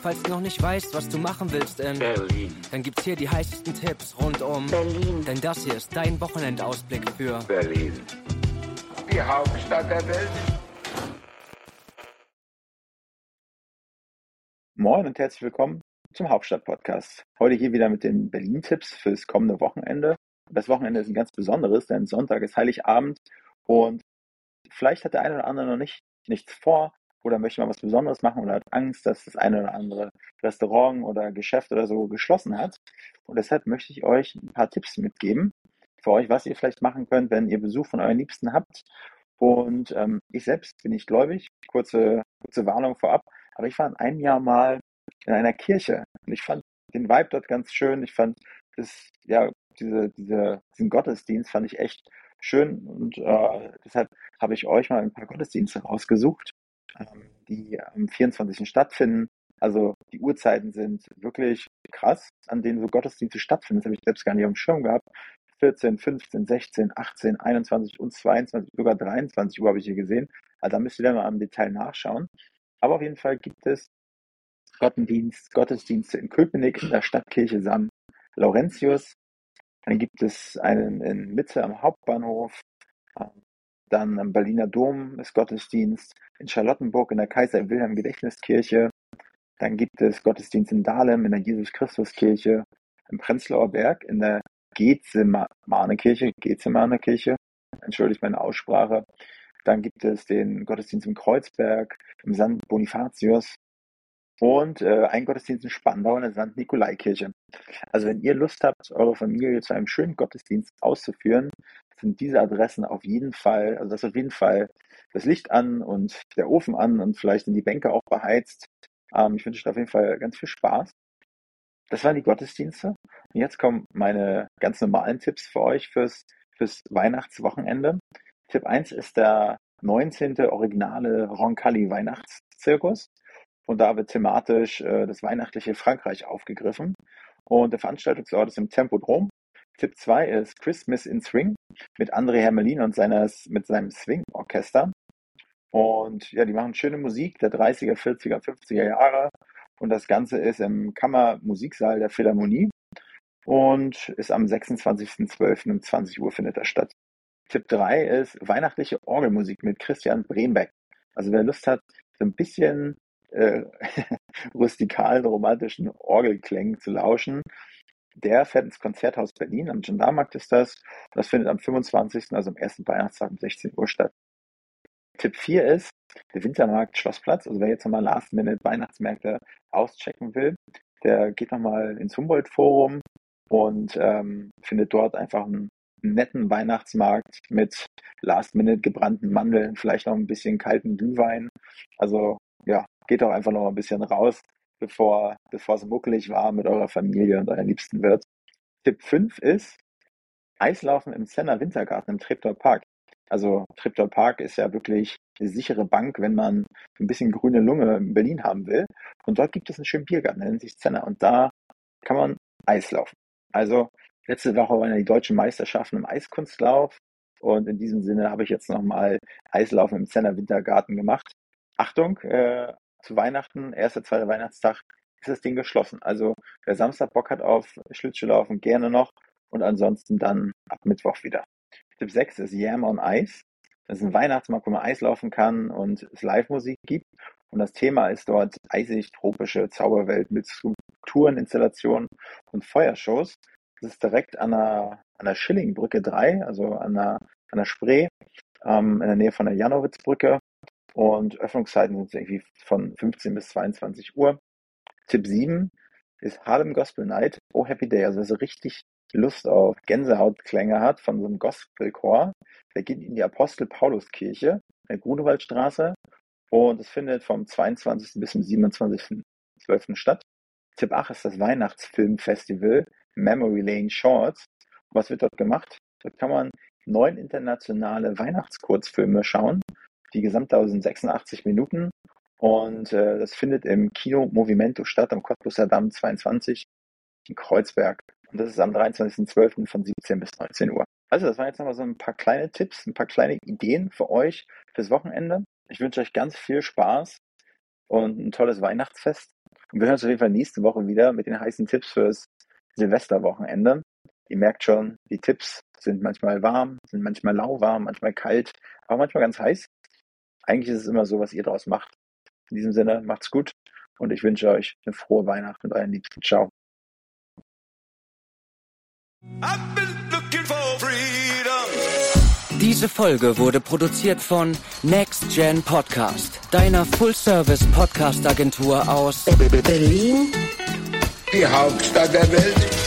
Falls du noch nicht weißt, was du machen willst in Berlin. dann gibt's hier die heißesten Tipps rund um Berlin. Denn das hier ist dein Wochenendausblick für Berlin. Die Hauptstadt der Welt. Moin und herzlich willkommen zum Hauptstadt-Podcast. Heute hier wieder mit den Berlin-Tipps fürs kommende Wochenende. Das Wochenende ist ein ganz besonderes, denn Sonntag ist Heiligabend und vielleicht hat der eine oder andere noch nicht nichts vor oder möchte mal was Besonderes machen oder hat Angst, dass das eine oder andere Restaurant oder Geschäft oder so geschlossen hat. Und deshalb möchte ich euch ein paar Tipps mitgeben für euch, was ihr vielleicht machen könnt, wenn ihr Besuch von euren Liebsten habt. Und ähm, ich selbst bin nicht gläubig. Kurze, kurze Warnung vorab. Aber ich war in einem Jahr mal in einer Kirche und ich fand den Vibe dort ganz schön. Ich fand das, ja, diese, diese, diesen Gottesdienst fand ich echt schön und äh, deshalb habe ich euch mal ein paar Gottesdienste rausgesucht, die am 24. stattfinden. Also die Uhrzeiten sind wirklich krass, an denen so Gottesdienste stattfinden. Das habe ich selbst gar nicht auf dem Schirm gehabt. 14, 15, 16, 18, 21 und 22, sogar 23 Uhr habe ich hier gesehen. Also da müsst ihr dann mal im Detail nachschauen. Aber auf jeden Fall gibt es Gottesdienst, Gottesdienste in Köpenick in der Stadtkirche St. Laurentius. Dann gibt es einen in Mitte am Hauptbahnhof. Dann am Berliner Dom ist Gottesdienst. In Charlottenburg in der Kaiser Wilhelm Gedächtniskirche. Dann gibt es Gottesdienst in Dahlem in der Jesus-Christus-Kirche. Im Prenzlauer Berg in der Gethsemane-Kirche. Gethsemane-Kirche. Entschuldigt meine Aussprache. Dann gibt es den Gottesdienst im Kreuzberg, im St. Bonifatius und äh, einen Gottesdienst in Spandau in der St. Nikolaikirche. Also wenn ihr Lust habt, eure Familie zu einem schönen Gottesdienst auszuführen, sind diese Adressen auf jeden Fall, also das auf jeden Fall das Licht an und der Ofen an und vielleicht sind die Bänke auch beheizt. Ähm, ich wünsche euch auf jeden Fall ganz viel Spaß. Das waren die Gottesdienste. Und jetzt kommen meine ganz normalen Tipps für euch fürs, fürs Weihnachtswochenende. Tipp 1 ist der 19. originale Roncalli Weihnachtszirkus. Und da wird thematisch äh, das weihnachtliche Frankreich aufgegriffen. Und der Veranstaltungsort ist im Tempodrom. Tipp 2 ist Christmas in Swing mit André Hermelin und seines, mit seinem Swing-Orchester. Und ja, die machen schöne Musik der 30er, 40er, 50er Jahre. Und das Ganze ist im Kammermusiksaal der Philharmonie und ist am 26.12. um 20 Uhr findet er statt. Tipp 3 ist weihnachtliche Orgelmusik mit Christian Brembeck. Also wer Lust hat, so ein bisschen äh, rustikalen, romantischen Orgelklängen zu lauschen, der fährt ins Konzerthaus Berlin, am Gendarmarkt ist das. Das findet am 25., also am ersten Weihnachtstag um 16 Uhr statt. Tipp 4 ist der Wintermarkt Schlossplatz. Also wer jetzt nochmal Last-Minute-Weihnachtsmärkte auschecken will, der geht nochmal ins Humboldt-Forum und ähm, findet dort einfach einen netten Weihnachtsmarkt mit Last-Minute gebrannten Mandeln, vielleicht noch ein bisschen kalten Glühwein. Also ja, geht doch einfach noch ein bisschen raus, bevor, bevor es muckelig war mit eurer Familie und euren Liebsten wird. Tipp 5 ist Eislaufen im Senner Wintergarten im Treptower Park. Also Treptower Park ist ja wirklich eine sichere Bank, wenn man ein bisschen grüne Lunge in Berlin haben will. Und dort gibt es einen schönen Biergarten, der nennt sich Zenner. Und da kann man Eis laufen. Also letzte Woche waren ja die deutschen Meisterschaften im Eiskunstlauf. Und in diesem Sinne habe ich jetzt nochmal Eislaufen im Zenner Wintergarten gemacht. Achtung, äh, zu Weihnachten, erster, zweiter Weihnachtstag, ist das Ding geschlossen. Also wer Samstag Bock hat auf Schlittschuhlaufen, gerne noch. Und ansonsten dann ab Mittwoch wieder. Tipp 6 ist Yam on Ice. Das ist ein Weihnachtsmarkt, wo man Eis laufen kann und es Live-Musik gibt. Und das Thema ist dort eisig tropische Zauberwelt mit Skulpturen, Installationen und Feuershows. Das ist direkt an der, an der Schillingbrücke 3, also an der, an der Spree, ähm, in der Nähe von der Janowitzbrücke. Und Öffnungszeiten sind irgendwie von 15 bis 22 Uhr. Tipp 7 ist Harlem Gospel Night. Oh Happy Day. Also wer so richtig Lust auf Gänsehautklänge hat von so einem Gospelchor, der geht in die Apostel Paulus Kirche, in der Grunewaldstraße. Und es findet vom 22. bis zum 27.12. statt. Tipp 8 ist das Weihnachtsfilmfestival Memory Lane Shorts. Was wird dort gemacht? Dort kann man neun internationale Weihnachtskurzfilme schauen. Die Gesamtdauer sind 86 Minuten und äh, das findet im Kino Movimento statt am Cottbusser Damm 22 in Kreuzberg. Und das ist am 23.12. von 17 bis 19 Uhr. Also das waren jetzt nochmal so ein paar kleine Tipps, ein paar kleine Ideen für euch fürs Wochenende. Ich wünsche euch ganz viel Spaß und ein tolles Weihnachtsfest. Und wir hören uns auf jeden Fall nächste Woche wieder mit den heißen Tipps fürs Silvesterwochenende. Ihr merkt schon, die Tipps sind manchmal warm, sind manchmal lauwarm, manchmal kalt, aber manchmal ganz heiß. Eigentlich ist es immer so, was ihr daraus macht. In diesem Sinne, macht's gut und ich wünsche euch eine frohe Weihnacht mit euren Liebsten. Ciao. Diese Folge wurde produziert von Next Gen Podcast, deiner Full-Service-Podcast-Agentur aus Berlin, Die Hauptstadt der Welt.